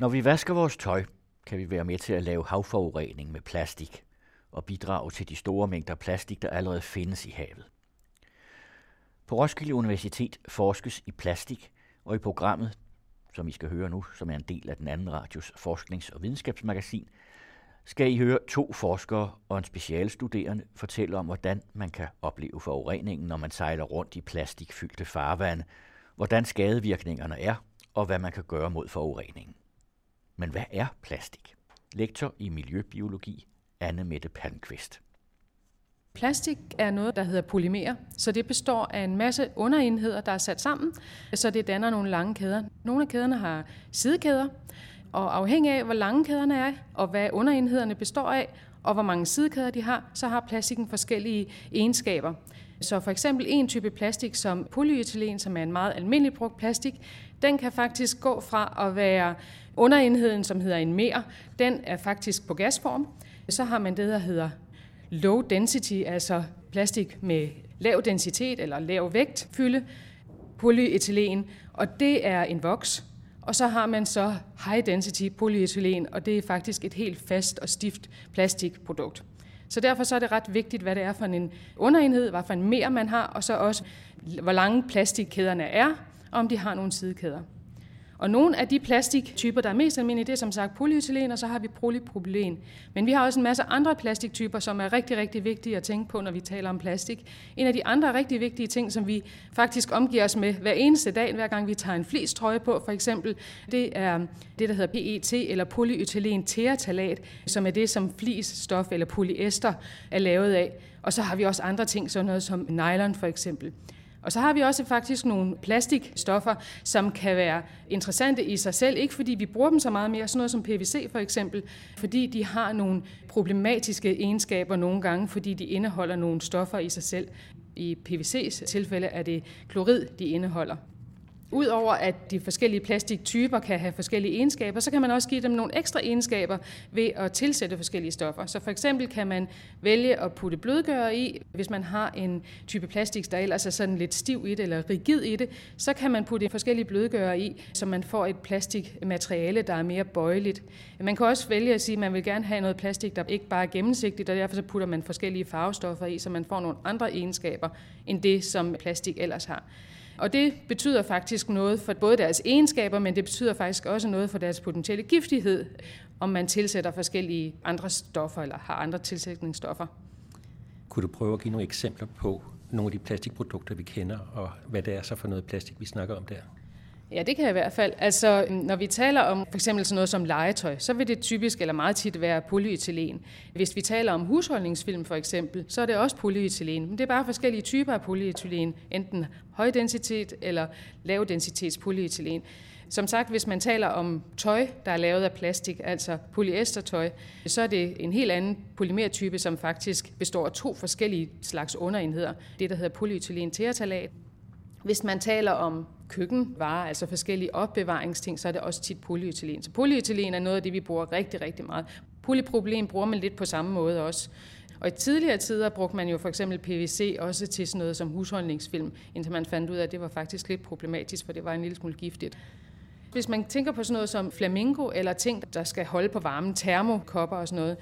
Når vi vasker vores tøj, kan vi være med til at lave havforurening med plastik og bidrage til de store mængder plastik, der allerede findes i havet. På Roskilde Universitet forskes i plastik, og i programmet, som I skal høre nu, som er en del af den anden radios forsknings- og videnskabsmagasin, skal I høre to forskere og en specialstuderende fortælle om, hvordan man kan opleve forureningen, når man sejler rundt i plastikfyldte farvande, hvordan skadevirkningerne er, og hvad man kan gøre mod forureningen. Men hvad er plastik? Lektor i miljøbiologi, Anne Mette Palmqvist. Plastik er noget, der hedder polymer, så det består af en masse underenheder, der er sat sammen, så det danner nogle lange kæder. Nogle af kæderne har sidekæder, og afhængig af, hvor lange kæderne er, og hvad underenhederne består af, og hvor mange sidekæder de har, så har plastikken forskellige egenskaber. Så for eksempel en type plastik som polyethylen, som er en meget almindelig brugt plastik, den kan faktisk gå fra at være underenheden, som hedder en mer, den er faktisk på gasform. Så har man det, der hedder low density, altså plastik med lav densitet eller lav vægt fylde, polyethylen, og det er en voks. Og så har man så high density polyethylen, og det er faktisk et helt fast og stift plastikprodukt. Så derfor så er det ret vigtigt, hvad det er for en underenhed, hvad for en mere man har, og så også, hvor lange plastikkæderne er, og om de har nogle sidekæder. Og nogle af de plastiktyper, der er mest almindelige, det er som sagt polyethylen, og så har vi polypropylen. Men vi har også en masse andre plastiktyper, som er rigtig, rigtig vigtige at tænke på, når vi taler om plastik. En af de andre rigtig vigtige ting, som vi faktisk omgiver os med hver eneste dag, hver gang vi tager en flistrøje på, for eksempel, det er det, der hedder PET, eller polyethylen teratalat, som er det, som flisstof eller polyester er lavet af. Og så har vi også andre ting, sådan noget som nylon for eksempel. Og så har vi også faktisk nogle plastikstoffer, som kan være interessante i sig selv, ikke fordi vi bruger dem så meget mere, sådan noget som PVC for eksempel, fordi de har nogle problematiske egenskaber nogle gange, fordi de indeholder nogle stoffer i sig selv. I PVC's tilfælde er det klorid, de indeholder. Udover at de forskellige plastiktyper kan have forskellige egenskaber, så kan man også give dem nogle ekstra egenskaber ved at tilsætte forskellige stoffer. Så for eksempel kan man vælge at putte blødgør i. Hvis man har en type plastik, der ellers er sådan lidt stiv i det eller rigid i det, så kan man putte forskellige blødgør i, så man får et plastikmateriale, der er mere bøjeligt. Man kan også vælge at sige, at man vil gerne have noget plastik, der ikke bare er gennemsigtigt, og derfor så putter man forskellige farvestoffer i, så man får nogle andre egenskaber end det, som plastik ellers har. Og det betyder faktisk noget for både deres egenskaber, men det betyder faktisk også noget for deres potentielle giftighed, om man tilsætter forskellige andre stoffer eller har andre tilsætningsstoffer. Kunne du prøve at give nogle eksempler på nogle af de plastikprodukter, vi kender, og hvad det er så for noget plastik, vi snakker om der? Ja, det kan jeg i hvert fald. Altså, når vi taler om for eksempel sådan noget som legetøj, så vil det typisk eller meget tit være polyethylen. Hvis vi taler om husholdningsfilm for eksempel, så er det også polyethylen. Men det er bare forskellige typer af polyethylen, enten højdensitet eller lavdensitets polyethylen. Som sagt, hvis man taler om tøj, der er lavet af plastik, altså polyestertøj, så er det en helt anden polymertype, som faktisk består af to forskellige slags underenheder. Det, der hedder polyethylen teratalat. Hvis man taler om køkkenvarer, altså forskellige opbevaringsting, så er det også tit polyethylen. Så polyethylen er noget af det, vi bruger rigtig, rigtig meget. Polypropylen bruger man lidt på samme måde også. Og i tidligere tider brugte man jo for eksempel PVC også til sådan noget som husholdningsfilm, indtil man fandt ud af, at det var faktisk lidt problematisk, for det var en lille smule giftigt. Hvis man tænker på sådan noget som flamingo, eller ting, der skal holde på varmen, termokopper og sådan noget,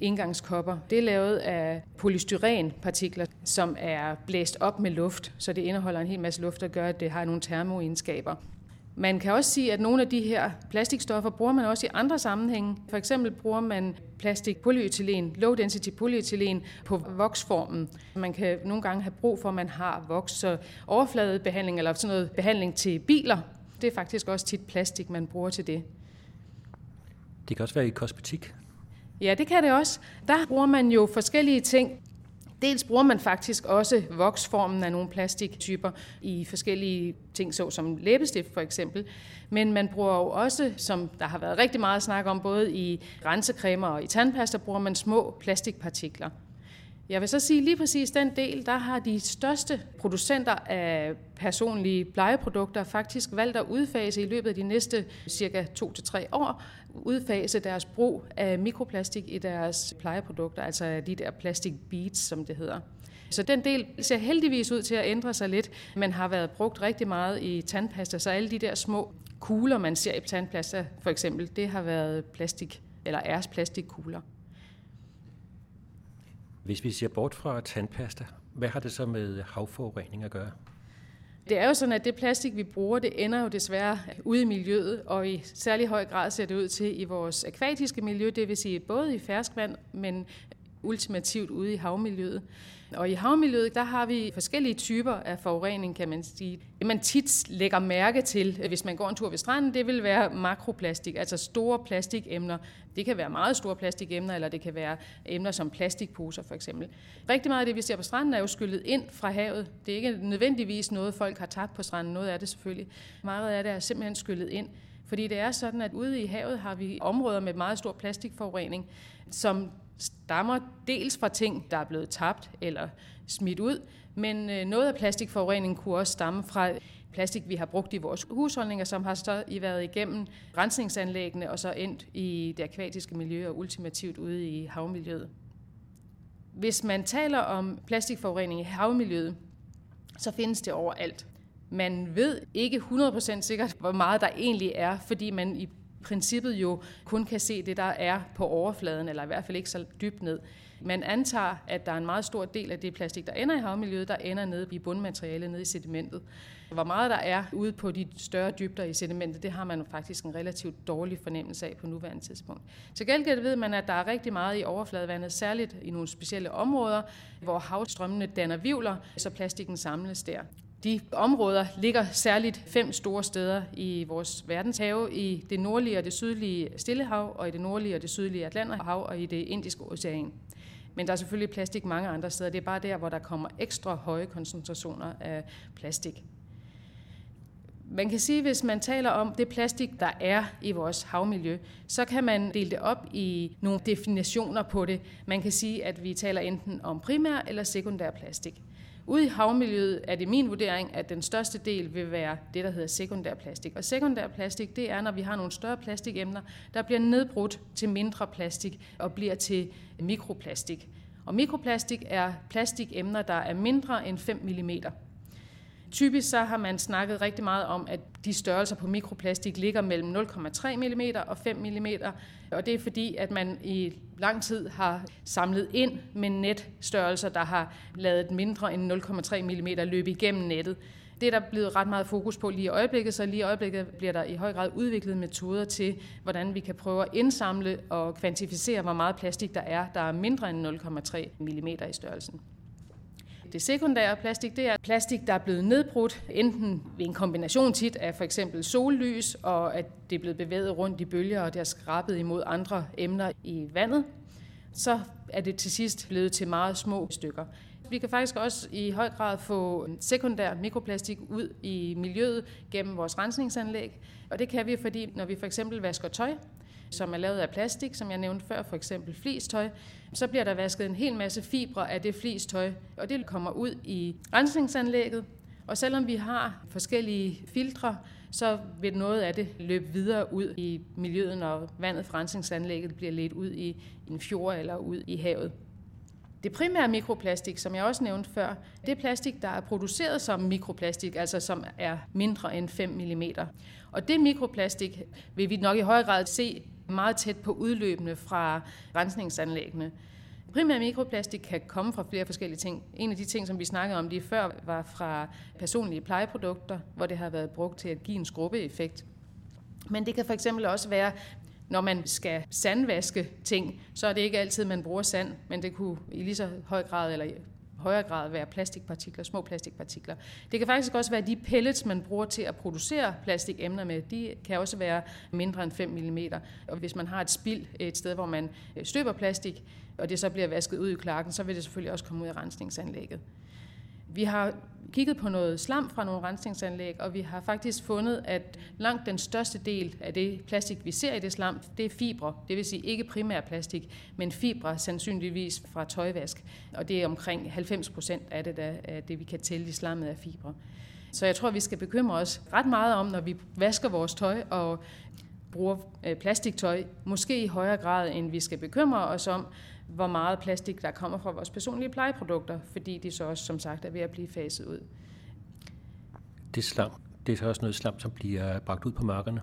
indgangskopper. Det er lavet af polystyrenpartikler, som er blæst op med luft, så det indeholder en hel masse luft, der gør, at det har nogle termoegenskaber. Man kan også sige, at nogle af de her plastikstoffer bruger man også i andre sammenhænge. For eksempel bruger man plastik polyethylen, low density polyethylen på voksformen. Man kan nogle gange have brug for, at man har voks, så overfladebehandling eller sådan noget behandling til biler, det er faktisk også tit plastik, man bruger til det. Det kan også være i kosmetik. Ja, det kan det også. Der bruger man jo forskellige ting. Dels bruger man faktisk også voksformen af nogle plastiktyper i forskellige ting, såsom læbestift for eksempel. Men man bruger jo også, som der har været rigtig meget snak om, både i rensekremer og i tandpasta, bruger man små plastikpartikler. Jeg vil så sige lige præcis den del, der har de største producenter af personlige plejeprodukter faktisk valgt at udfase i løbet af de næste cirka 2-3 år, udfase deres brug af mikroplastik i deres plejeprodukter, altså de der plastic beads, som det hedder. Så den del ser heldigvis ud til at ændre sig lidt, men har været brugt rigtig meget i tandpasta, så alle de der små kugler, man ser i tandpasta for eksempel, det har været plastik, eller æres plastikkugler. Hvis vi ser bort fra tandpasta, hvad har det så med havforurening at gøre? Det er jo sådan, at det plastik, vi bruger, det ender jo desværre ude i miljøet, og i særlig høj grad ser det ud til i vores akvatiske miljø, det vil sige både i ferskvand, men ultimativt ude i havmiljøet. Og i havmiljøet, der har vi forskellige typer af forurening, kan man sige. Det man tit lægger mærke til, øh, hvis man går en tur ved stranden, det vil være makroplastik, altså store plastikemner. Det kan være meget store plastikemner, eller det kan være emner som plastikposer for eksempel. Rigtig meget af det, vi ser på stranden, er jo skyllet ind fra havet. Det er ikke nødvendigvis noget, folk har tabt på stranden. Noget af det selvfølgelig. Meget af det er simpelthen skyllet ind. Fordi det er sådan, at ude i havet har vi områder med meget stor plastikforurening, som stammer dels fra ting, der er blevet tabt eller smidt ud, men øh, noget af plastikforureningen kunne også stamme fra plastik, vi har brugt i vores husholdninger, som har så i været igennem rensningsanlæggene og så endt i det akvatiske miljø og ultimativt ude i havmiljøet. Hvis man taler om plastikforurening i havmiljøet, så findes det overalt. Man ved ikke 100% sikkert, hvor meget der egentlig er, fordi man i princippet jo kun kan se det, der er på overfladen, eller i hvert fald ikke så dybt ned. Man antager, at der er en meget stor del af det plastik, der ender i havmiljøet, der ender nede i bundmaterialet, nede i sedimentet. Hvor meget der er ude på de større dybder i sedimentet, det har man faktisk en relativt dårlig fornemmelse af på nuværende tidspunkt. Til gengæld ved man, at der er rigtig meget i overfladevandet, særligt i nogle specielle områder, hvor havstrømmene danner vivler, så plastikken samles der. De områder ligger særligt fem store steder i vores verdenshave, i det nordlige og det sydlige Stillehav, og i det nordlige og det sydlige Atlanterhav og i det indiske ocean. Men der er selvfølgelig plastik mange andre steder. Det er bare der, hvor der kommer ekstra høje koncentrationer af plastik. Man kan sige, at hvis man taler om det plastik, der er i vores havmiljø, så kan man dele det op i nogle definitioner på det. Man kan sige, at vi taler enten om primær eller sekundær plastik. Ude i havmiljøet er det min vurdering, at den største del vil være det, der hedder sekundær plastik. Og sekundær plastik, det er, når vi har nogle større plastikemner, der bliver nedbrudt til mindre plastik og bliver til mikroplastik. Og mikroplastik er plastikemner, der er mindre end 5 mm. Typisk så har man snakket rigtig meget om, at de størrelser på mikroplastik ligger mellem 0,3 mm og 5 mm, og det er fordi, at man i lang tid har samlet ind med netstørrelser, der har lavet mindre end 0,3 mm løbe igennem nettet. Det er der blevet ret meget fokus på lige i øjeblikket, så lige i øjeblikket bliver der i høj grad udviklet metoder til, hvordan vi kan prøve at indsamle og kvantificere, hvor meget plastik der er, der er mindre end 0,3 mm i størrelsen. Det sekundære plastik, det er plastik, der er blevet nedbrudt, enten ved en kombination tit af for eksempel sollys, og at det er blevet bevæget rundt i bølger, og det har skrabet imod andre emner i vandet. Så er det til sidst blevet til meget små stykker. Vi kan faktisk også i høj grad få sekundær mikroplastik ud i miljøet gennem vores rensningsanlæg. Og det kan vi, fordi når vi for eksempel vasker tøj, som er lavet af plastik, som jeg nævnte før, for eksempel flistøj, så bliver der vasket en hel masse fibre af det flistøj, og det kommer ud i rensningsanlægget. Og selvom vi har forskellige filtre, så vil noget af det løbe videre ud i miljøet, når vandet fra rensningsanlægget bliver ledt ud i en fjord eller ud i havet. Det primære mikroplastik, som jeg også nævnte før, det er plastik, der er produceret som mikroplastik, altså som er mindre end 5 mm. Og det mikroplastik vil vi nok i høj grad se meget tæt på udløbende fra rensningsanlæggene. Primær mikroplastik kan komme fra flere forskellige ting. En af de ting, som vi snakkede om lige før, var fra personlige plejeprodukter, hvor det har været brugt til at give en skrubbeeffekt. Men det kan for eksempel også være, når man skal sandvaske ting, så er det ikke altid, man bruger sand, men det kunne i lige så høj grad eller højere grad være plastikpartikler, små plastikpartikler. Det kan faktisk også være de pellets, man bruger til at producere plastikemner med. De kan også være mindre end 5 mm. Og hvis man har et spild et sted, hvor man øh, støber plastik, og det så bliver vasket ud i klarken, så vil det selvfølgelig også komme ud af rensningsanlægget. Vi har kigget på noget slam fra nogle rensningsanlæg, og vi har faktisk fundet, at langt den største del af det plastik, vi ser i det slam, det er fibre. Det vil sige ikke primær plastik, men fibre sandsynligvis fra tøjvask. Og det er omkring 90 procent af det, der, af det, vi kan tælle i slammet af fibre. Så jeg tror, vi skal bekymre os ret meget om, når vi vasker vores tøj og bruger øh, plastiktøj, måske i højere grad, end vi skal bekymre os om, hvor meget plastik, der kommer fra vores personlige plejeprodukter, fordi de så også, som sagt, er ved at blive faset ud. Det slam, Det er så også noget slam, som bliver bragt ud på markerne.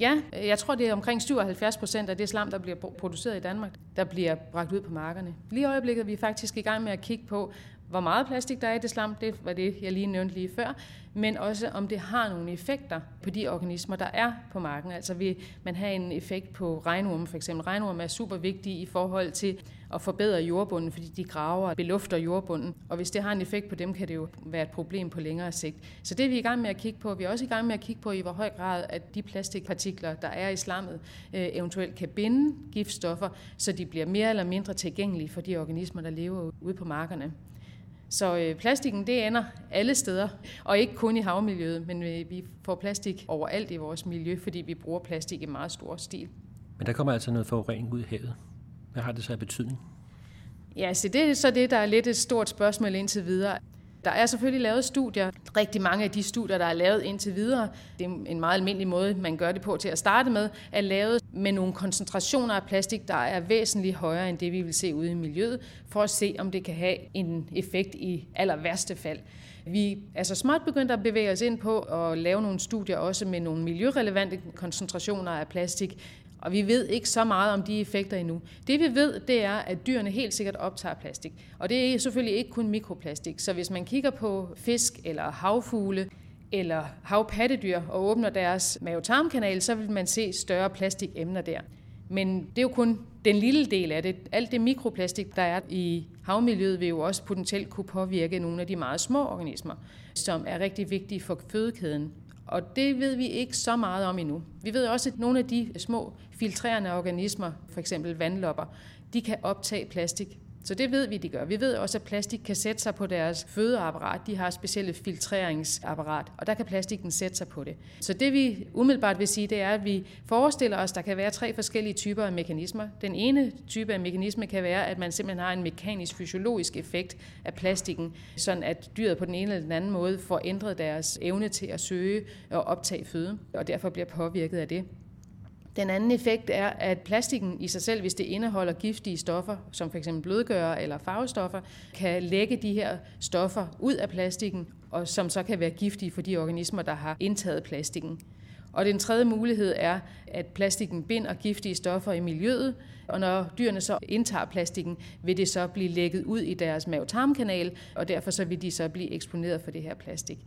Ja, jeg tror, det er omkring 77 procent af det slam, der bliver produceret i Danmark, der bliver bragt ud på markerne. Lige i øjeblikket er vi faktisk i gang med at kigge på, hvor meget plastik der er i det slam, det var det, jeg lige nævnte lige før, men også om det har nogle effekter på de organismer, der er på marken. Altså vil man have en effekt på regnorme for eksempel. Regnorme er super vigtige i forhold til at forbedre jordbunden, fordi de graver og belufter jordbunden. Og hvis det har en effekt på dem, kan det jo være et problem på længere sigt. Så det er vi i gang med at kigge på. Vi er også i gang med at kigge på, i hvor høj grad at de plastikpartikler, der er i slammet, øh, eventuelt kan binde giftstoffer, så de bliver mere eller mindre tilgængelige for de organismer, der lever ude på markerne. Så øh, plastikken, det ender alle steder, og ikke kun i havmiljøet, men øh, vi får plastik overalt i vores miljø, fordi vi bruger plastik i meget stor stil. Men der kommer altså noget forurening ud i havet. Hvad har det så af betydning? Ja, så det er så det, der er lidt et stort spørgsmål indtil videre. Der er selvfølgelig lavet studier. Rigtig mange af de studier, der er lavet indtil videre, det er en meget almindelig måde, man gør det på til at starte med, er lavet med nogle koncentrationer af plastik, der er væsentligt højere end det, vi vil se ude i miljøet, for at se, om det kan have en effekt i aller værste fald. Vi er så småt begyndt at bevæge os ind på at lave nogle studier også med nogle miljørelevante koncentrationer af plastik, og vi ved ikke så meget om de effekter endnu. Det vi ved, det er, at dyrene helt sikkert optager plastik. Og det er selvfølgelig ikke kun mikroplastik. Så hvis man kigger på fisk eller havfugle, eller havpattedyr og åbner deres mavetarmkanal, så vil man se større plastikemner der. Men det er jo kun den lille del af det. Alt det mikroplastik, der er i havmiljøet, vil jo også potentielt kunne påvirke nogle af de meget små organismer, som er rigtig vigtige for fødekæden. Og det ved vi ikke så meget om endnu. Vi ved også, at nogle af de små filtrerende organismer, for eksempel vandlopper, de kan optage plastik så det ved vi, de gør. Vi ved også, at plastik kan sætte sig på deres fødeapparat. De har specielle filtreringsapparat, og der kan plastikken sætte sig på det. Så det vi umiddelbart vil sige, det er, at vi forestiller os, at der kan være tre forskellige typer af mekanismer. Den ene type af mekanisme kan være, at man simpelthen har en mekanisk fysiologisk effekt af plastikken, sådan at dyret på den ene eller den anden måde får ændret deres evne til at søge og optage føde, og derfor bliver påvirket af det. Den anden effekt er, at plastikken i sig selv, hvis det indeholder giftige stoffer, som f.eks. blødgører eller farvestoffer, kan lægge de her stoffer ud af plastikken, og som så kan være giftige for de organismer, der har indtaget plastikken. Og den tredje mulighed er, at plastikken binder giftige stoffer i miljøet, og når dyrene så indtager plastikken, vil det så blive lægget ud i deres mavetarmkanal, og derfor så vil de så blive eksponeret for det her plastik.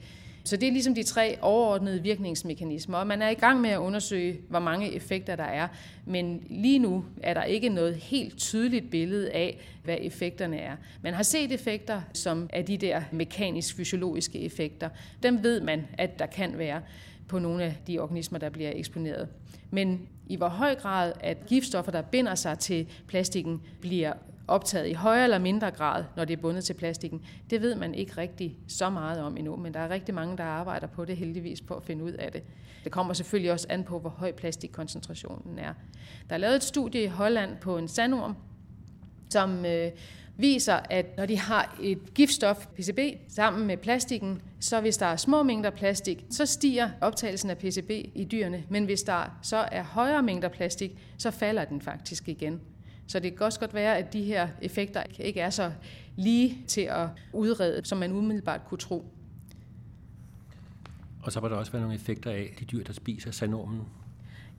Så det er ligesom de tre overordnede virkningsmekanismer, og man er i gang med at undersøge, hvor mange effekter der er, men lige nu er der ikke noget helt tydeligt billede af, hvad effekterne er. Man har set effekter, som er de der mekanisk-fysiologiske effekter. Dem ved man, at der kan være på nogle af de organismer, der bliver eksponeret. Men i hvor høj grad, at giftstoffer, der binder sig til plastikken, bliver optaget i højere eller mindre grad, når det er bundet til plastikken. Det ved man ikke rigtig så meget om endnu, men der er rigtig mange, der arbejder på det heldigvis på at finde ud af det. Det kommer selvfølgelig også an på, hvor høj plastikkoncentrationen er. Der er lavet et studie i Holland på en sandorm, som øh, viser, at når de har et giftstof, PCB, sammen med plastikken, så hvis der er små mængder plastik, så stiger optagelsen af PCB i dyrene, men hvis der så er højere mængder plastik, så falder den faktisk igen. Så det kan også godt være, at de her effekter ikke er så lige til at udrede, som man umiddelbart kunne tro. Og så var der også være nogle effekter af de dyr, der spiser sandormen.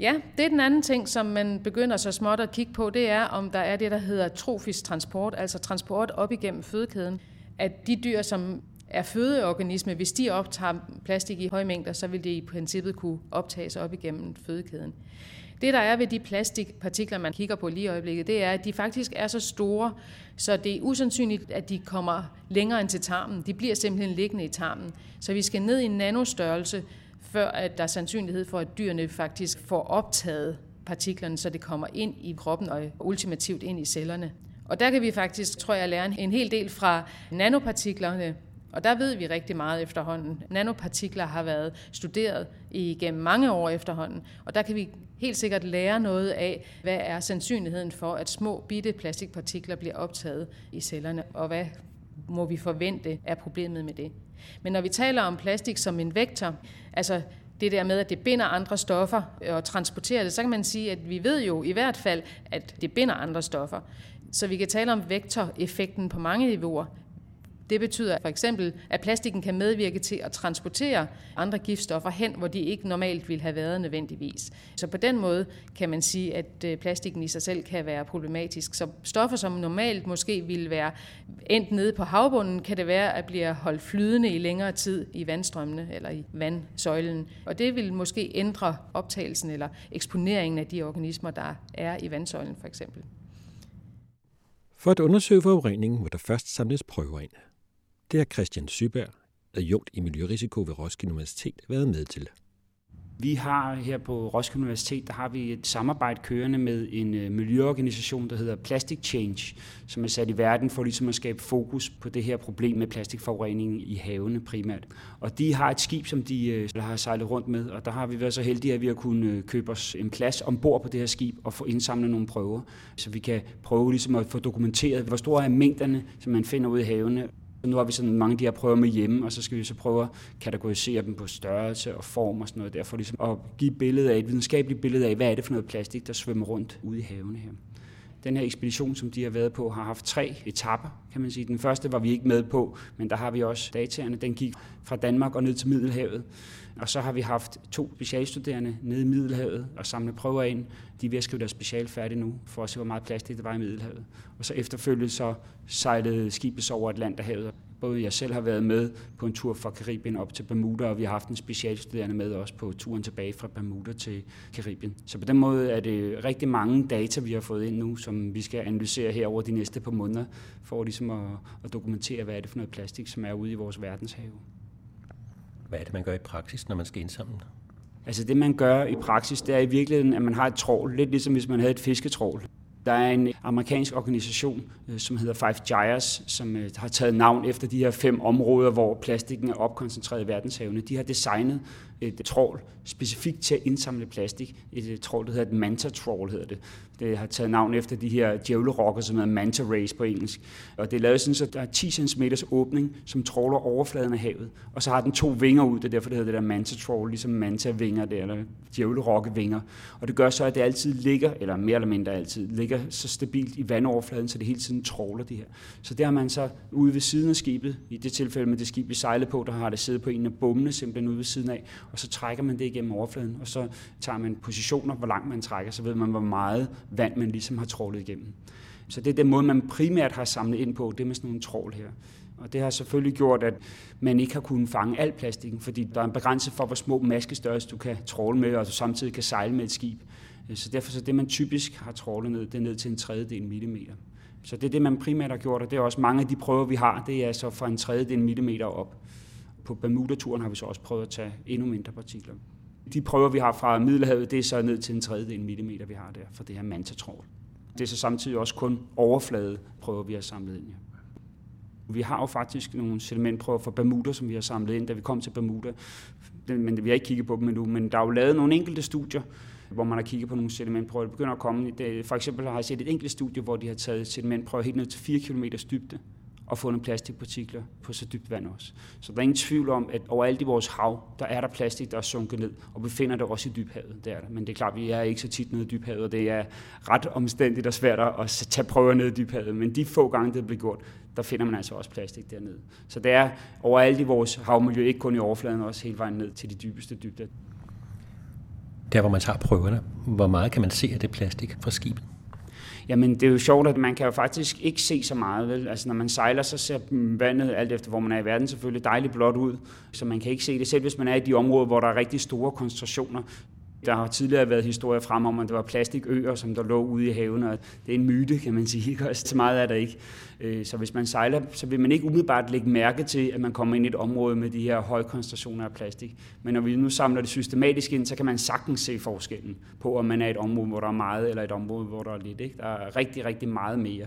Ja, det er den anden ting, som man begynder så småt at kigge på, det er, om der er det, der hedder trofisk transport, altså transport op igennem fødekæden. At de dyr, som er fødeorganisme, hvis de optager plastik i høje mængder, så vil det i princippet kunne optages op igennem fødekæden. Det, der er ved de plastikpartikler, man kigger på lige i øjeblikket, det er, at de faktisk er så store, så det er usandsynligt, at de kommer længere end til tarmen. De bliver simpelthen liggende i tarmen. Så vi skal ned i nanostørrelse, før at der er sandsynlighed for, at dyrene faktisk får optaget partiklerne, så det kommer ind i kroppen og ultimativt ind i cellerne. Og der kan vi faktisk, tror jeg, lære en hel del fra nanopartiklerne, og der ved vi rigtig meget efterhånden. Nanopartikler har været studeret igennem mange år efterhånden, og der kan vi helt sikkert lære noget af, hvad er sandsynligheden for, at små bitte plastikpartikler bliver optaget i cellerne, og hvad må vi forvente er problemet med det. Men når vi taler om plastik som en vektor, altså det der med, at det binder andre stoffer og transporterer det, så kan man sige, at vi ved jo i hvert fald, at det binder andre stoffer. Så vi kan tale om vektoreffekten på mange niveauer. Det betyder for eksempel, at plastikken kan medvirke til at transportere andre giftstoffer hen, hvor de ikke normalt ville have været nødvendigvis. Så på den måde kan man sige, at øh, plastikken i sig selv kan være problematisk. Så stoffer, som normalt måske ville være endt nede på havbunden, kan det være, at bliver holdt flydende i længere tid i vandstrømmene eller i vandsøjlen. Og det vil måske ændre optagelsen eller eksponeringen af de organismer, der er i vandsøjlen for eksempel. For at undersøge forureningen må der først samles prøver ind. Det har Christian Syberg, adjunkt i Miljørisiko ved Roskilde Universitet, været med til. Vi har her på Roskilde Universitet, der har vi et samarbejde kørende med en øh, miljøorganisation, der hedder Plastic Change, som er sat i verden for ligesom at skabe fokus på det her problem med plastikforurening i havene primært. Og de har et skib, som de øh, har sejlet rundt med, og der har vi været så heldige, at vi har kunnet øh, købe os en plads ombord på det her skib og få indsamlet nogle prøver, så vi kan prøve ligesom at få dokumenteret, hvor store er mængderne, som man finder ude i havene, nu har vi sådan mange af de her prøver med hjemme, og så skal vi så prøve at kategorisere dem på størrelse og form og sådan noget, derfor ligesom at give et billede af, et videnskabeligt billede af, hvad er det for noget plastik, der svømmer rundt ude i havene her. Den her ekspedition, som de har været på, har haft tre etapper, kan man sige. Den første var vi ikke med på, men der har vi også dataerne. Den gik fra Danmark og ned til Middelhavet. Og så har vi haft to specialstuderende nede i Middelhavet og samle prøver ind. De er ved at skrive deres special færdigt nu, for at se, hvor meget plastik der var i Middelhavet. Og så efterfølgende så sejlede skibet over Atlanterhavet. Både jeg selv har været med på en tur fra Karibien op til Bermuda, og vi har haft en specialstuderende med også på turen tilbage fra Bermuda til Karibien. Så på den måde er det rigtig mange data, vi har fået ind nu, som vi skal analysere her over de næste par måneder, for ligesom at, at dokumentere, hvad er det for noget plastik, som er ude i vores verdenshave. Hvad er det, man gør i praksis, når man skal indsamle? Altså det, man gør i praksis, det er i virkeligheden, at man har et trål, lidt ligesom hvis man havde et fisketrål. Der er en amerikansk organisation, øh, som hedder Five Gyres, som øh, har taget navn efter de her fem områder, hvor plastikken er opkoncentreret i verdenshavene. De har designet et trål specifikt til at indsamle plastik. Et øh, trål, der hedder et manta trål, hedder det. Det har taget navn efter de her djævlerokker, som hedder manta rays på engelsk. Og det er lavet sådan, så der er 10 cm åbning, som tråler overfladen af havet. Og så har den to vinger ud, det er derfor, det hedder det der manta trål, ligesom manta vinger der, eller djævlerokke vinger. Og det gør så, at det altid ligger, eller mere eller mindre altid, ligger så stabilt i vandoverfladen, så det hele tiden tråler de her. Så der har man så ude ved siden af skibet, i det tilfælde med det skib, vi sejlede på, der har det siddet på en af bommene simpelthen ude ved siden af, og så trækker man det igennem overfladen, og så tager man positioner, hvor langt man trækker, så ved man, hvor meget vand man ligesom har trålet igennem. Så det er den måde, man primært har samlet ind på, det med sådan nogle trål her. Og det har selvfølgelig gjort, at man ikke har kunnet fange al plastikken, fordi der er en begrænse for, hvor små maskestørrelse du kan tråle med, og du samtidig kan sejle med et skib. Så derfor så det, man typisk har trålet ned, det er ned til en tredjedel millimeter. Så det er det, man primært har gjort, og det er også mange af de prøver, vi har, det er så fra en tredjedel millimeter op. På Bermuda-turen har vi så også prøvet at tage endnu mindre partikler. De prøver, vi har fra Middelhavet, det er så ned til en tredjedel millimeter, vi har der for det her mantatrål. Det er så samtidig også kun overflade prøver, vi har samlet ind. Ja. Vi har jo faktisk nogle sedimentprøver fra Bermuda, som vi har samlet ind, da vi kom til Bermuda. Men vi har ikke kigget på dem endnu, men der er jo lavet nogle enkelte studier, hvor man har kigget på nogle sedimentprøver. Det begynder at komme. For eksempel har jeg set et enkelt studie, hvor de har taget sedimentprøver helt ned til 4 km dybde og fundet plastikpartikler på så dybt vand også. Så der er ingen tvivl om, at overalt i vores hav, der er der plastik, der er sunket ned, og befinder det også i dybhavet. Det er der. Men det er klart, vi er ikke så tit nede i dybhavet, og det er ret omstændigt og svært at tage prøver ned i dybhavet. Men de få gange, det bliver gjort, der finder man altså også plastik dernede. Så det er overalt i vores havmiljø, ikke kun i overfladen, også hele vejen ned til de dybeste dybder. Der, hvor man tager prøverne, hvor meget kan man se af det plastik fra skibet? Jamen, det er jo sjovt, at man kan jo faktisk ikke se så meget. Vel? Altså, når man sejler, så ser vandet, alt efter hvor man er i verden, selvfølgelig dejligt blåt ud. Så man kan ikke se det, selv hvis man er i de områder, hvor der er rigtig store koncentrationer. Der har tidligere været historier frem om, at der var plastikøer, som der lå ude i haven, og det er en myte, kan man sige. Ikke? Altså, så meget er der ikke. Øh, så hvis man sejler, så vil man ikke umiddelbart lægge mærke til, at man kommer ind i et område med de her høje koncentrationer af plastik. Men når vi nu samler det systematisk ind, så kan man sagtens se forskellen på, om man er i et område, hvor der er meget, eller et område, hvor der er lidt. Ikke? Der er rigtig, rigtig meget mere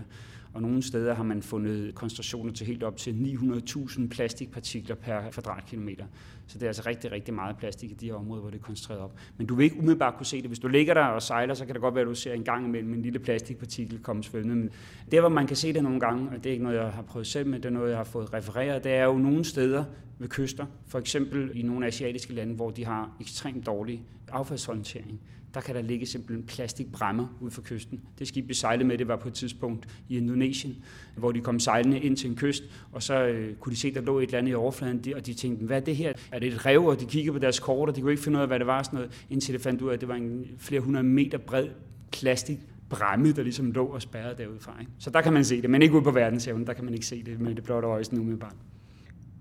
og nogle steder har man fundet koncentrationer til helt op til 900.000 plastikpartikler per kvadratkilometer. Så det er altså rigtig, rigtig meget plastik i de her områder, hvor det er koncentreret op. Men du vil ikke umiddelbart kunne se det. Hvis du ligger der og sejler, så kan det godt være, at du ser en gang imellem en lille plastikpartikel komme svømmende. Men der, hvor man kan se det nogle gange, og det er ikke noget, jeg har prøvet selv, men det er noget, jeg har fået refereret, det er jo nogle steder ved kyster, for eksempel i nogle asiatiske lande, hvor de har ekstremt dårlig affaldshåndtering der kan der ligge simpelthen plastikbræmmer ud for kysten. Det skib, vi sejlede med, det var på et tidspunkt i Indonesien, hvor de kom sejlende ind til en kyst, og så øh, kunne de se, der lå et eller andet i overfladen, og de tænkte, hvad er det her? Er det et rev? Og de kiggede på deres kort, og de kunne ikke finde ud af, hvad det var, sådan noget, indtil de fandt ud af, at det var en flere hundrede meter bred plastik bræmme, der ligesom lå og spærrede derudfra. Ikke? Så der kan man se det, men ikke ude på verdenshavnen, der kan man ikke se det med det blotte øje sådan umiddelbart.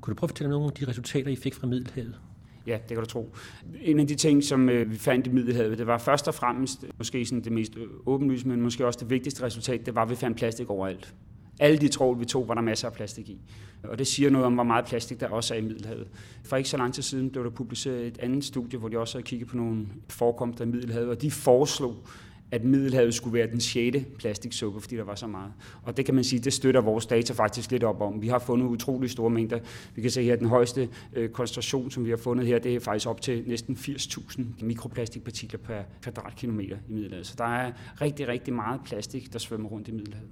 Kunne du prøve at fortælle nogle af de resultater, I fik fra Middelhavet? Ja, det kan du tro. En af de ting, som øh, vi fandt i Middelhavet, det var først og fremmest, måske sådan det mest åbenlyse, men måske også det vigtigste resultat, det var, at vi fandt plastik overalt. Alle de trål, vi tog, var der masser af plastik i. Og det siger noget om, hvor meget plastik der også er i Middelhavet. For ikke så lang tid siden blev der publiceret et andet studie, hvor de også havde kigget på nogle forekomster i Middelhavet, og de foreslog, at Middelhavet skulle være den sjette plastiksuppe, fordi der var så meget. Og det kan man sige, det støtter vores data faktisk lidt op om. Vi har fundet utrolig store mængder. Vi kan se her, at den højeste øh, koncentration, som vi har fundet her, det er faktisk op til næsten 80.000 mikroplastikpartikler per kvadratkilometer i Middelhavet. Så der er rigtig, rigtig meget plastik, der svømmer rundt i Middelhavet.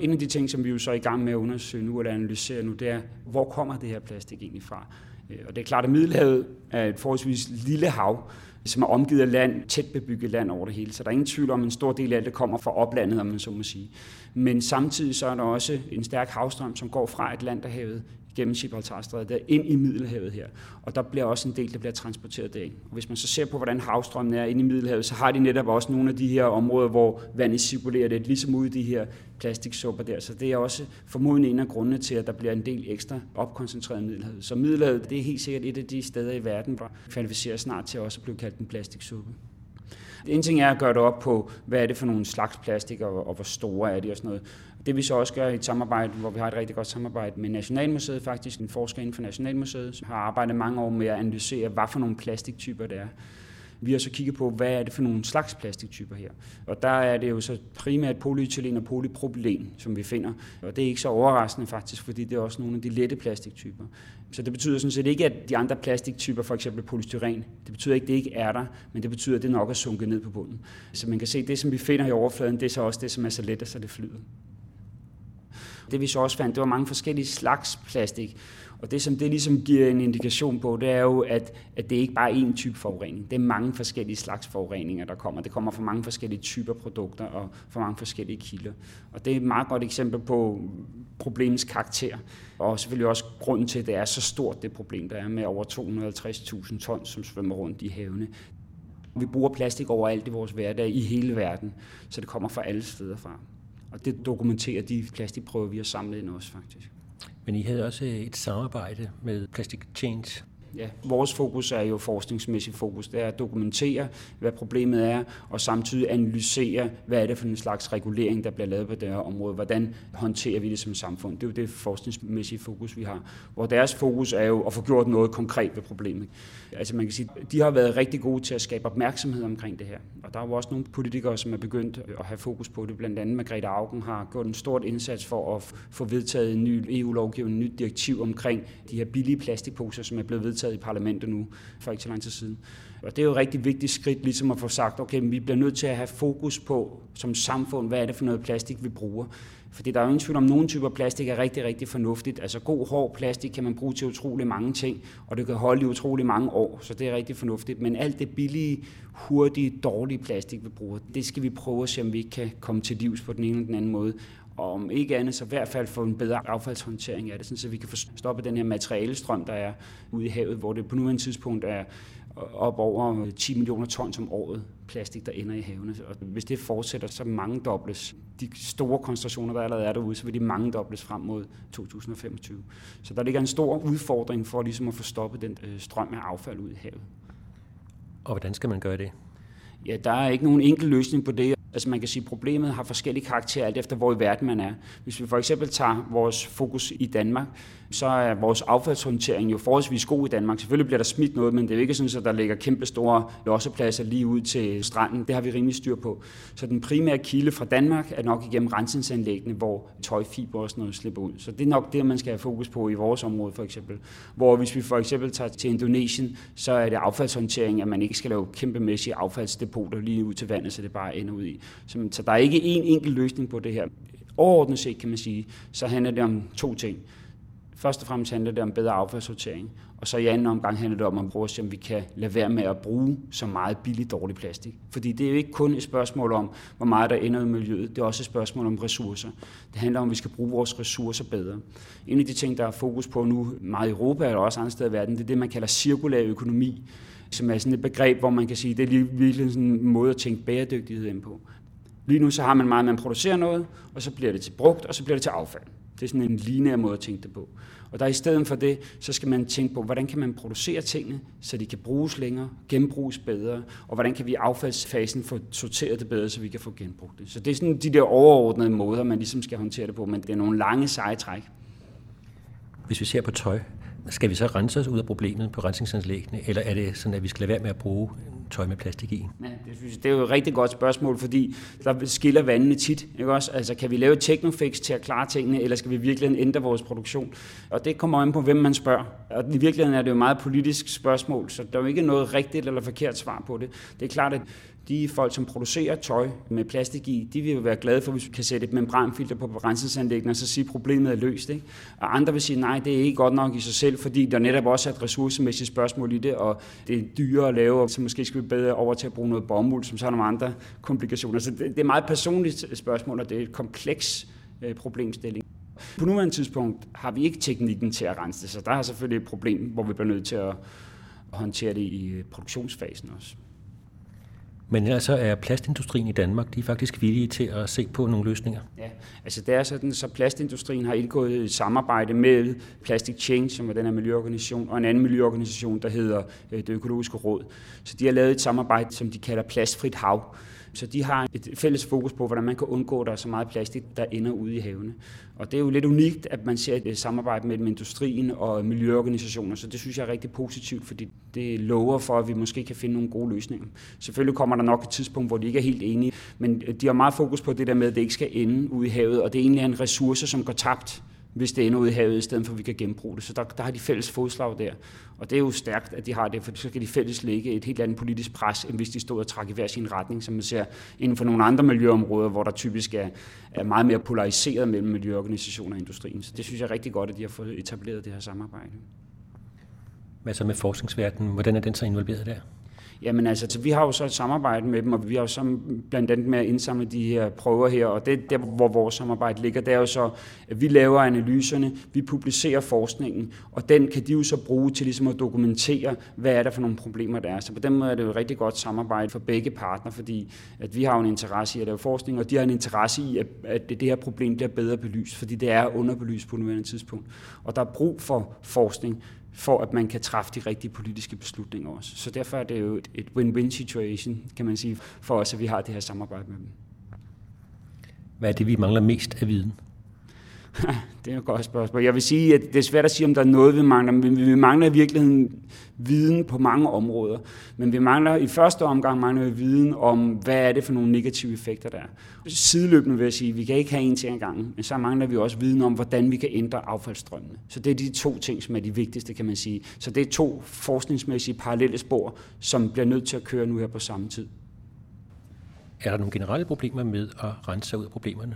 En af de ting, som vi jo så er i gang med at undersøge nu, eller analysere nu, det er, hvor kommer det her plastik egentlig fra? Øh, og det er klart, at Middelhavet er et forholdsvis lille hav, som er omgivet af land, tæt bebygget land over det hele. Så der er ingen tvivl om, at en stor del af det kommer fra oplandet, om man så må sige. Men samtidig så er der også en stærk havstrøm, som går fra Atlanterhavet gennem Gibraltarstrædet der ind i Middelhavet her. Og der bliver også en del, der bliver transporteret derind. Og hvis man så ser på, hvordan havstrømmen er ind i Middelhavet, så har de netop også nogle af de her områder, hvor vandet cirkulerer lidt, ligesom ude i de her plastiksupper der. Så det er også formodentlig en af grundene til, at der bliver en del ekstra opkoncentreret i Middelhavet. Så Middelhavet, det er helt sikkert et af de steder i verden, hvor kvalificerer snart til også at blive kaldt en plastiksuppe. En ting er at gøre det op på, hvad er det for nogle slags plastik, og, og hvor store er de og sådan noget. Det vi så også gør i et samarbejde, hvor vi har et rigtig godt samarbejde med Nationalmuseet, faktisk en forsker inden for Nationalmuseet, som har arbejdet mange år med at analysere, hvad for nogle plastiktyper det er. Vi har så kigget på, hvad er det for nogle slags plastiktyper her. Og der er det jo så primært polyethylen og polypropylen, som vi finder. Og det er ikke så overraskende faktisk, fordi det er også nogle af de lette plastiktyper. Så det betyder sådan set ikke, at de andre plastiktyper, for eksempel polystyren, det betyder ikke, at det ikke er der, men det betyder, at det nok er sunket ned på bunden. Så man kan se, at det, som vi finder i overfladen, det er så også det, som er så let, så det flyder. Det vi så også fandt, det var mange forskellige slags plastik. Og det, som det ligesom giver en indikation på, det er jo, at, at det ikke bare er én type forurening. Det er mange forskellige slags forureninger, der kommer. Det kommer fra mange forskellige typer produkter og fra mange forskellige kilder. Og det er et meget godt eksempel på problemets karakter. Og selvfølgelig også grunden til, at det er så stort, det problem, der er med over 250.000 tons, som svømmer rundt i havene. Vi bruger plastik overalt i vores hverdag i hele verden, så det kommer fra alle steder fra. Og det dokumenterer de plastikprøver, vi har samlet ind også faktisk. Men I havde også øh, et samarbejde med Plastic Change. Ja, vores fokus er jo forskningsmæssigt fokus. Det er at dokumentere, hvad problemet er, og samtidig analysere, hvad er det for en slags regulering, der bliver lavet på det her område. Hvordan håndterer vi det som samfund? Det er jo det forskningsmæssige fokus, vi har. Hvor deres fokus er jo at få gjort noget konkret ved problemet. Altså man kan sige, de har været rigtig gode til at skabe opmærksomhed omkring det her. Og der er jo også nogle politikere, som er begyndt at have fokus på det. Blandt andet Margrethe Augen har gjort en stort indsats for at få vedtaget en ny EU-lovgivning, en nyt direktiv omkring de her billige plastikposer, som er blevet vedtaget i parlamentet nu for ikke så lang tid siden. Og det er jo et rigtig vigtigt skridt, ligesom at få sagt, okay, vi bliver nødt til at have fokus på som samfund, hvad er det for noget plastik, vi bruger. Fordi der er jo ingen tvivl om, at nogle typer plastik er rigtig, rigtig fornuftigt. Altså god, hård plastik kan man bruge til utrolig mange ting, og det kan holde i utrolig mange år, så det er rigtig fornuftigt. Men alt det billige, hurtige, dårlige plastik, vi bruger, det skal vi prøve at se, om vi ikke kan komme til livs på den ene eller den anden måde. Og om ikke andet, så i hvert fald få en bedre affaldshåndtering af det, så vi kan få stoppet den her materialestrøm, der er ude i havet, hvor det på nuværende tidspunkt er op over 10 millioner tons om året plastik, der ender i havene. Og hvis det fortsætter, så mange dobles. De store koncentrationer, der allerede er derude, så vil de mange dobles frem mod 2025. Så der ligger en stor udfordring for ligesom at få stoppet den øh, strøm af affald ud i havet. Og hvordan skal man gøre det? Ja, der er ikke nogen enkel løsning på det. Altså man kan sige, at problemet har forskellige karakterer, alt efter hvor i verden man er. Hvis vi for eksempel tager vores fokus i Danmark, så er vores affaldshåndtering jo forholdsvis god i Danmark. Selvfølgelig bliver der smidt noget, men det er jo ikke sådan, at der ligger kæmpe store lossepladser lige ud til stranden. Det har vi rimelig styr på. Så den primære kilde fra Danmark er nok igennem rensningsanlæggene, hvor tøjfiber og sådan noget slipper ud. Så det er nok det, man skal have fokus på i vores område for eksempel. Hvor hvis vi for eksempel tager til Indonesien, så er det affaldshåndtering, at man ikke skal lave kæmpemæssige affaldsdepoter lige ud til vandet, så det bare ender ud i. Så der er ikke én enkelt løsning på det her. Overordnet set kan man sige, så handler det om to ting Først og fremmest handler det om bedre affaldssortering, og så i anden omgang handler det om at prøve at se, om vi kan lade være med at bruge så meget billig dårlig plastik. Fordi det er jo ikke kun et spørgsmål om, hvor meget der ender i miljøet, det er også et spørgsmål om ressourcer. Det handler om, at vi skal bruge vores ressourcer bedre. En af de ting, der er fokus på nu meget i Europa og også andre steder i verden, det er det, man kalder cirkulær økonomi, som er sådan et begreb, hvor man kan sige, det er virkelig sådan en måde at tænke bæredygtighed ind på. Lige nu så har man meget, man producerer noget, og så bliver det til brugt, og så bliver det til affald. Det er sådan en lineær måde at tænke det på. Og der i stedet for det, så skal man tænke på, hvordan kan man producere tingene, så de kan bruges længere, genbruges bedre, og hvordan kan vi i affaldsfasen få sorteret det bedre, så vi kan få genbrugt det. Så det er sådan de der overordnede måder, man ligesom skal håndtere det på, men det er nogle lange seje træk. Hvis vi ser på tøj, skal vi så rense os ud af problemet på rensningsanlæggene, eller er det sådan, at vi skal lade være med at bruge tøj med plastik i? Ja, det, synes jeg, det er jo et rigtig godt spørgsmål, fordi der skiller vandene tit. Ikke også? Altså, kan vi lave et teknofix til at klare tingene, eller skal vi virkelig ændre vores produktion? Og det kommer an på, hvem man spørger. Og i virkeligheden er det jo et meget politisk spørgsmål, så der er jo ikke noget rigtigt eller forkert svar på det. Det er klart, at de folk, som producerer tøj med plastik i, de vil jo være glade for, hvis vi kan sætte et membranfilter på rensningsanlæggene og så sige, at problemet er løst. Ikke? Og andre vil sige, nej, det er ikke godt nok i sig selv, fordi der netop også er et ressourcemæssigt spørgsmål i det, og det er dyrere at lave, så måske skal vi bedre over til at bruge noget bomuld, som så har nogle andre komplikationer. Så det, det er et meget personligt spørgsmål, og det er et kompleks øh, problemstilling. På nuværende tidspunkt har vi ikke teknikken til at rense det, så der er selvfølgelig et problem, hvor vi bliver nødt til at håndtere det i øh, produktionsfasen også. Men altså er plastindustrien i Danmark, de er faktisk villige til at se på nogle løsninger? Ja, altså det er sådan, så plastindustrien har indgået et samarbejde med Plastic Change, som er den her miljøorganisation, og en anden miljøorganisation, der hedder øh, Det Økologiske Råd. Så de har lavet et samarbejde, som de kalder Plastfrit Hav, så de har et fælles fokus på, hvordan man kan undgå, at der er så meget plastik, der ender ude i havene. Og det er jo lidt unikt, at man ser et samarbejde mellem industrien og miljøorganisationer, så det synes jeg er rigtig positivt, fordi det lover for, at vi måske kan finde nogle gode løsninger. Selvfølgelig kommer der nok et tidspunkt, hvor de ikke er helt enige, men de har meget fokus på det der med, at det ikke skal ende ude i havet, og det er en ressource, som går tabt hvis det ender ud i havet, i stedet for at vi kan genbruge det. Så der, der har de fælles fodslag der. Og det er jo stærkt, at de har det, for så kan de fælles lægge et helt andet politisk pres, end hvis de stod og trak i hver sin retning, som man ser inden for nogle andre miljøområder, hvor der typisk er, er meget mere polariseret mellem miljøorganisationer og industrien. Så det synes jeg er rigtig godt, at de har fået etableret det her samarbejde. Hvad så med forskningsverdenen? Hvordan er den så involveret der? Jamen altså, så vi har jo så et samarbejde med dem, og vi har jo så blandt andet med at indsamle de her prøver her, og det der, hvor vores samarbejde ligger, det er jo så, at vi laver analyserne, vi publicerer forskningen, og den kan de jo så bruge til ligesom at dokumentere, hvad er der for nogle problemer, der er. Så på den måde er det jo et rigtig godt samarbejde for begge partner, fordi at vi har jo en interesse i at lave forskning, og de har en interesse i, at, at det her problem bliver bedre belyst, fordi det er underbelyst på nuværende tidspunkt. Og der er brug for forskning, for at man kan træffe de rigtige politiske beslutninger også. Så derfor er det jo et et win-win situation, kan man sige, for os, at vi har det her samarbejde med dem. Hvad er det, vi mangler mest af viden? det er et godt spørgsmål. Jeg vil sige, at det er svært at sige, om der er noget, vi mangler. Men vi mangler i virkeligheden viden på mange områder. Men vi mangler i første omgang mangler vi viden om, hvad er det for nogle negative effekter, der er. Sideløbende vil jeg sige, at vi kan ikke have en ting ad gangen, men så mangler vi også viden om, hvordan vi kan ændre affaldsstrømmene. Så det er de to ting, som er de vigtigste, kan man sige. Så det er to forskningsmæssige parallelle spor, som bliver nødt til at køre nu her på samme tid. Er der nogle generelle problemer med at rense sig ud af problemerne?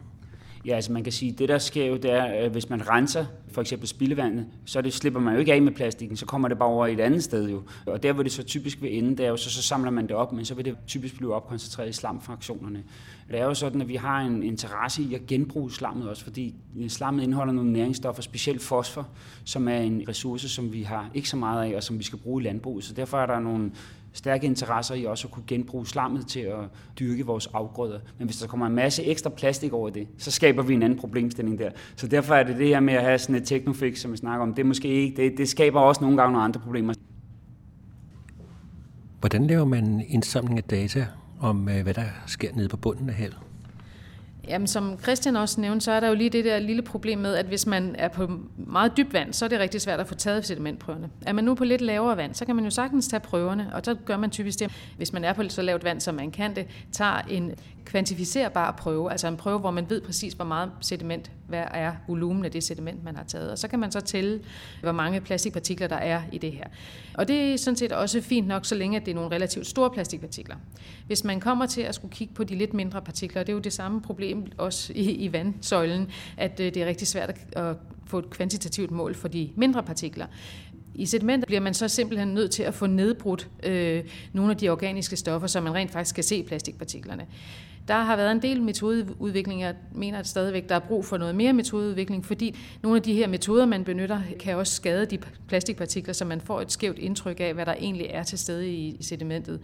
Ja, altså man kan sige, det der sker jo, det er, at hvis man renser for eksempel spildevandet, så det, slipper man jo ikke af med plastikken, så kommer det bare over et andet sted jo. Og der hvor det så typisk vil ende, det er jo, så, så samler man det op, men så vil det typisk blive opkoncentreret i slamfraktionerne. Det er jo sådan, at vi har en interesse i at genbruge slammet også, fordi øh, slammet indeholder nogle næringsstoffer, specielt fosfor, som er en ressource, som vi har ikke så meget af, og som vi skal bruge i landbruget. Så derfor er der nogle stærke interesser i også at kunne genbruge slammet til at dyrke vores afgrøder. Men hvis der kommer en masse ekstra plastik over det, så skaber vi en anden problemstilling der. Så derfor er det det her med at have sådan et teknofix, som vi snakker om, det er måske ikke, det, det skaber også nogle gange nogle andre problemer. Hvordan laver man indsamling af data om, øh, hvad der sker nede på bunden af havet? Jamen, som Christian også nævnte, så er der jo lige det der lille problem med, at hvis man er på meget dybt vand, så er det rigtig svært at få taget sedimentprøverne. Er man nu på lidt lavere vand, så kan man jo sagtens tage prøverne, og så gør man typisk det, hvis man er på så lavt vand, som man kan det, tager en kvantificerbar prøve, altså en prøve, hvor man ved præcis, hvor meget sediment, hvad er volumen af det sediment, man har taget. Og så kan man så tælle, hvor mange plastikpartikler der er i det her. Og det er sådan set også fint nok, så længe det er nogle relativt store plastikpartikler. Hvis man kommer til at skulle kigge på de lidt mindre partikler, det er jo det samme problem også i, i vandsøjlen, at øh, det er rigtig svært at få et kvantitativt mål for de mindre partikler. I sediment bliver man så simpelthen nødt til at få nedbrudt øh, nogle af de organiske stoffer, så man rent faktisk kan se plastikpartiklerne. Der har været en del metodeudvikling. Jeg mener at stadigvæk, der er brug for noget mere metodeudvikling, fordi nogle af de her metoder, man benytter, kan også skade de plastikpartikler, så man får et skævt indtryk af, hvad der egentlig er til stede i sedimentet.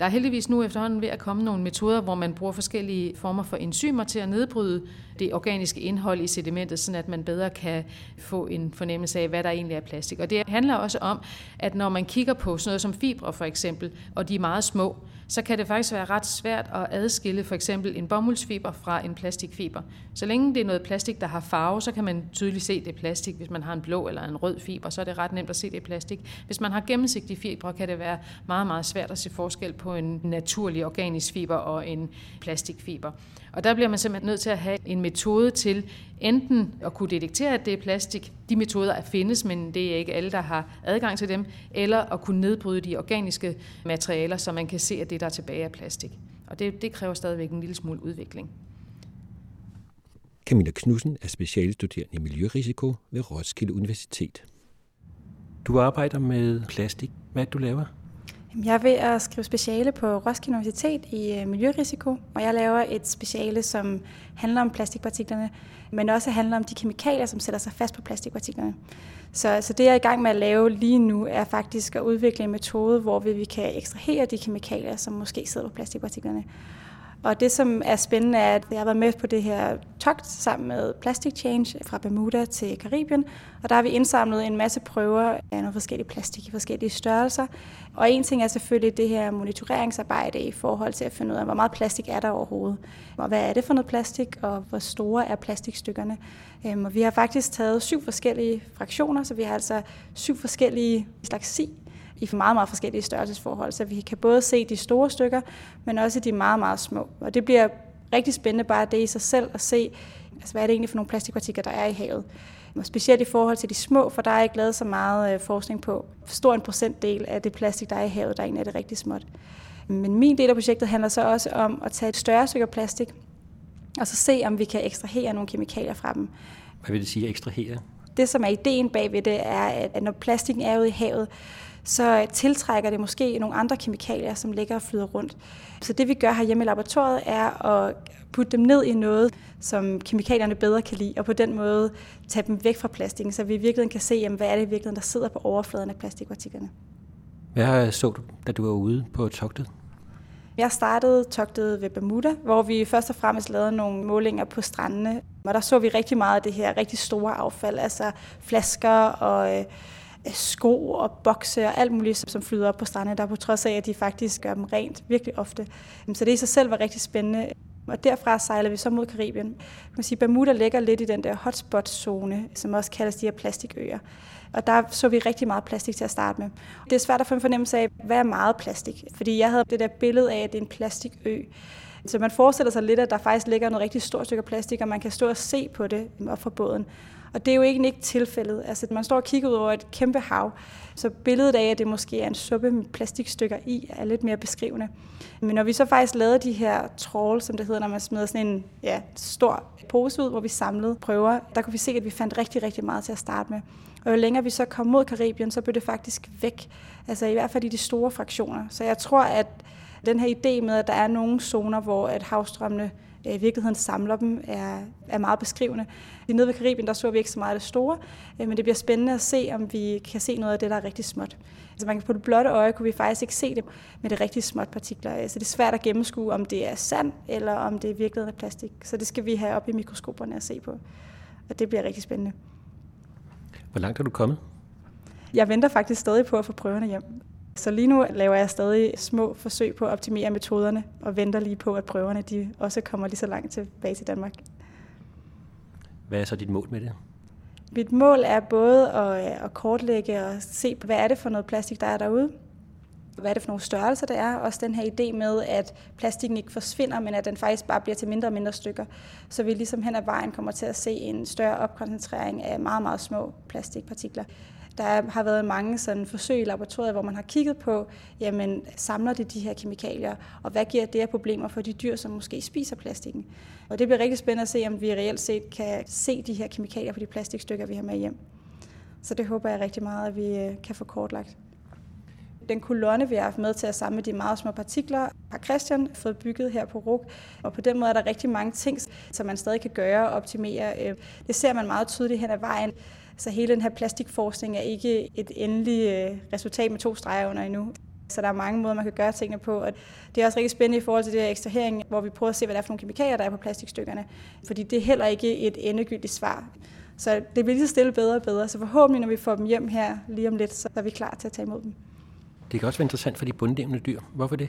Der er heldigvis nu efterhånden ved at komme nogle metoder, hvor man bruger forskellige former for enzymer til at nedbryde det organiske indhold i sedimentet, så at man bedre kan få en fornemmelse af, hvad der egentlig er plastik. Og det handler også om, at når man kigger på sådan noget som fibre for eksempel, og de er meget små, så kan det faktisk være ret svært at adskille for eksempel en bomuldsfiber fra en plastikfiber. Så længe det er noget plastik, der har farve, så kan man tydeligt se, det er plastik. Hvis man har en blå eller en rød fiber, så er det ret nemt at se, det er plastik. Hvis man har gennemsigtige fibre, kan det være meget, meget svært at se forskel på en naturlig organisk fiber og en plastikfiber. Og der bliver man simpelthen nødt til at have en metode til enten at kunne detektere, at det er plastik. De metoder er findes, men det er ikke alle, der har adgang til dem. Eller at kunne nedbryde de organiske materialer, så man kan se, at det, der er tilbage, er plastik. Og det, det kræver stadigvæk en lille smule udvikling. Camilla Knudsen er specialstuderende i miljørisiko ved Roskilde Universitet. Du arbejder med plastik. Hvad er det, du laver? Jeg er ved at skrive speciale på Roskilde Universitet i øh, miljørisiko, og jeg laver et speciale, som handler om plastikpartiklerne, men også handler om de kemikalier, som sætter sig fast på plastikpartiklerne. Så, så det, jeg er i gang med at lave lige nu, er faktisk at udvikle en metode, hvor vi kan ekstrahere de kemikalier, som måske sidder på plastikpartiklerne. Og det, som er spændende, er, at jeg har været med på det her togt sammen med Plastic Change fra Bermuda til Karibien. Og der har vi indsamlet en masse prøver af nogle forskellige plastik i forskellige størrelser. Og en ting er selvfølgelig det her monitoreringsarbejde i forhold til at finde ud af, hvor meget plastik er der overhovedet. Og hvad er det for noget plastik, og hvor store er plastikstykkerne. Øhm, og vi har faktisk taget syv forskellige fraktioner, så vi har altså syv forskellige slags si i meget, meget forskellige størrelsesforhold, så vi kan både se de store stykker, men også de meget, meget små. Og det bliver rigtig spændende bare det i sig selv at se, altså, hvad er det egentlig for nogle plastikpartikler, der er i havet. Og specielt i forhold til de små, for der er ikke lavet så meget øh, forskning på, stor en procentdel af det plastik, der er i havet, der egentlig er det rigtig småt. Men min del af projektet handler så også om at tage et større stykke plastik, og så se, om vi kan ekstrahere nogle kemikalier fra dem. Hvad vil det sige, ekstrahere? Det, som er ideen bagved det, er, at når plastikken er ude i havet, så tiltrækker det måske nogle andre kemikalier, som ligger og flyder rundt. Så det vi gør her hjemme i laboratoriet er at putte dem ned i noget, som kemikalierne bedre kan lide, og på den måde tage dem væk fra plastikken, så vi i virkeligheden kan se, jamen, hvad er det i virkeligheden, der sidder på overfladen af plastikpartiklerne. Hvad så du, da du var ude på togtet? Jeg startede togtet ved Bermuda, hvor vi først og fremmest lavede nogle målinger på strandene. Og der så vi rigtig meget af det her rigtig store affald, altså flasker og øh, Øh, sko og bokse og alt muligt, som flyder op på stranden, der på trods af, at de faktisk gør dem rent virkelig ofte. Øhm, så det i sig selv var rigtig spændende. Og derfra sejler vi så mod Karibien. Man kan sige, Bermuda ligger lidt i den der hotspot-zone, som også kaldes de her plastikøer. Og der så vi rigtig meget plastik til at starte med. Det er svært at få en fornemmelse af, hvad er meget plastik? Fordi jeg havde det der billede af, at det er en plastikø. Så man forestiller sig lidt, at der faktisk ligger noget rigtig stort stykke plastik, og man kan stå og se på det øhm, op fra båden. Og det er jo ikke, ikke tilfældet. Altså, man står og kigger ud over et kæmpe hav, så billedet af, at det måske er en suppe med plastikstykker i, er lidt mere beskrivende. Men når vi så faktisk lavede de her trawl, som det hedder, når man smider sådan en ja, stor pose ud, hvor vi samlede prøver, der kunne vi se, at vi fandt rigtig, rigtig meget til at starte med. Og jo længere vi så kom mod Karibien, så blev det faktisk væk. Altså i hvert fald i de store fraktioner. Så jeg tror, at den her idé med, at der er nogle zoner, hvor at havstrømmene i virkeligheden samler dem, er, er meget beskrivende. Nede ved Karibien, der så vi ikke så meget af det store, øh, men det bliver spændende at se, om vi kan se noget af det, der er rigtig småt. Altså man kan på det blotte øje kunne vi faktisk ikke se det med det rigtig småt partikler. Så det er svært at gennemskue, om det er sand, eller om det er virkeligheden af plastik. Så det skal vi have op i mikroskoperne og se på. Og det bliver rigtig spændende. Hvor langt er du kommet? Jeg venter faktisk stadig på at få prøverne hjem. Så lige nu laver jeg stadig små forsøg på at optimere metoderne, og venter lige på, at prøverne de også kommer lige så langt tilbage til Danmark. Hvad er så dit mål med det? Mit mål er både at, at kortlægge og se, hvad er det for noget plastik, der er derude. hvad er det for nogle størrelser, der er. Også den her idé med, at plastikken ikke forsvinder, men at den faktisk bare bliver til mindre og mindre stykker. Så vi ligesom hen ad vejen kommer til at se en større opkoncentrering af meget, meget små plastikpartikler. Der har været mange sådan forsøg i laboratoriet, hvor man har kigget på, jamen, samler det de her kemikalier, og hvad giver det af problemer for de dyr, som måske spiser plastikken. Og det bliver rigtig spændende at se, om vi reelt set kan se de her kemikalier på de plastikstykker, vi har med hjem. Så det håber jeg rigtig meget, at vi øh, kan få kortlagt. Den kolonne, vi har haft med til at samle de meget små partikler, har Christian fået bygget her på RUG. Og på den måde er der rigtig mange ting, som man stadig kan gøre og optimere. Øh, det ser man meget tydeligt hen ad vejen. Så hele den her plastikforskning er ikke et endeligt øh, resultat med to streger under endnu. Så der er mange måder, man kan gøre tingene på. Og det er også rigtig spændende i forhold til det her ekstrahering, hvor vi prøver at se, hvad der er for nogle kemikalier, der er på plastikstykkerne. Fordi det er heller ikke et endegyldigt svar. Så det bliver lige så stille bedre og bedre. Så forhåbentlig, når vi får dem hjem her lige om lidt, så er vi klar til at tage imod dem. Det kan også være interessant for de bundlevende dyr. Hvorfor det?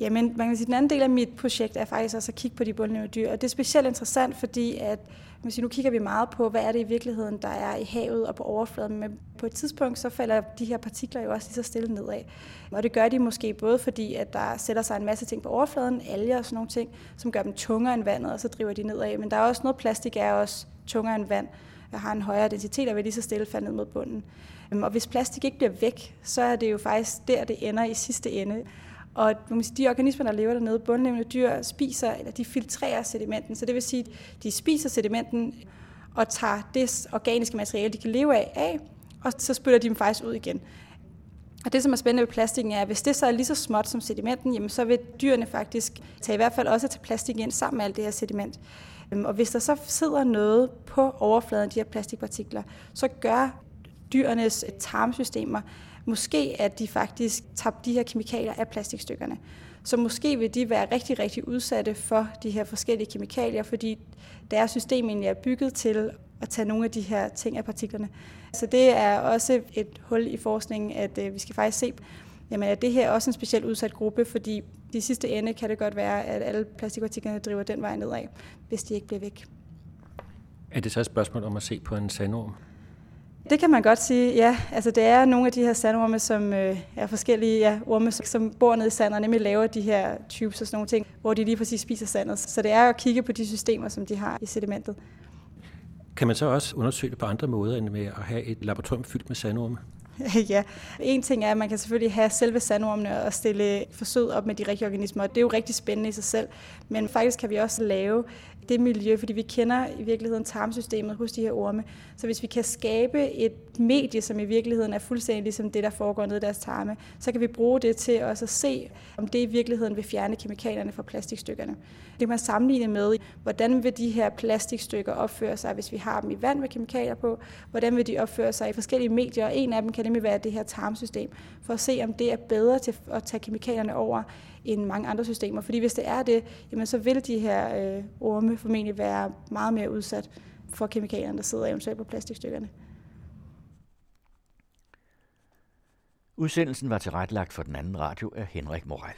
Jamen, man kan sige, den anden del af mit projekt er faktisk også at kigge på de bundlevende dyr. Og det er specielt interessant, fordi at, man siger, nu kigger vi meget på, hvad er det i virkeligheden, der er i havet og på overfladen. Men på et tidspunkt, så falder de her partikler jo også lige så stille nedad. Og det gør de måske både fordi, at der sætter sig en masse ting på overfladen, alger og sådan nogle ting, som gør dem tungere end vandet, og så driver de nedad. Men der er også noget plastik, er også tungere end vand, og har en højere densitet og vil lige så stille falde ned mod bunden. Øhm, og hvis plastik ikke bliver væk, så er det jo faktisk der, det ender i sidste ende. Og de organismer, der lever dernede, bundlevende dyr, spiser, eller de filtrerer sedimenten. Så det vil sige, at de spiser sedimenten og tager det organiske materiale, de kan leve af, af, og så spytter de dem faktisk ud igen. Og det, som er spændende ved plastikken, er, at hvis det så er lige så småt som sedimenten, jamen så vil dyrene faktisk tage i hvert fald også til plastik ind sammen med alt det her sediment. Øhm, og hvis der så sidder noget på overfladen af de her plastikpartikler, så gør dyrenes tarmsystemer, måske at de faktisk tager de her kemikalier af plastikstykkerne. Så måske vil de være rigtig, rigtig udsatte for de her forskellige kemikalier, fordi deres system egentlig er bygget til at tage nogle af de her ting af partiklerne. Så det er også et hul i forskningen, at øh, vi skal faktisk se, jamen er det her også en specielt udsat gruppe, fordi de sidste ende kan det godt være, at alle plastikpartiklerne driver den vej nedad, hvis de ikke bliver væk. Er det så et spørgsmål om at se på en sandorm? Det kan man godt sige, ja. Altså, det er nogle af de her sandorme, som øh, er forskellige ja, orme, som bor nede i sandet, og nemlig laver de her tubes og sådan nogle ting, hvor de lige præcis spiser sandet. Så det er at kigge på de systemer, som de har i sedimentet. Kan man så også undersøge det på andre måder, end med at have et laboratorium fyldt med sandorme? ja, en ting er, at man kan selvfølgelig have selve sandormene og stille forsøg op med de rigtige organismer, og det er jo rigtig spændende i sig selv. Men faktisk kan vi også lave det miljø, fordi vi kender i virkeligheden tarmsystemet hos de her orme. Så hvis vi kan skabe et medie, som i virkeligheden er fuldstændig ligesom det, der foregår nede i deres tarme, så kan vi bruge det til også at se, om det i virkeligheden vil fjerne kemikalierne fra plastikstykkerne. Det kan man sammenligne med, hvordan vil de her plastikstykker opføre sig, hvis vi har dem i vand med kemikalier på, hvordan vil de opføre sig i forskellige medier, og en af dem kan nemlig være det her tarmsystem, for at se, om det er bedre til at tage kemikalierne over, end mange andre systemer. Fordi hvis det er det, jamen så vil de her øh, orme formentlig være meget mere udsat for kemikalierne, der sidder eventuelt på plastikstykkerne. Udsendelsen var tilrettelagt for den anden radio af Henrik Moral.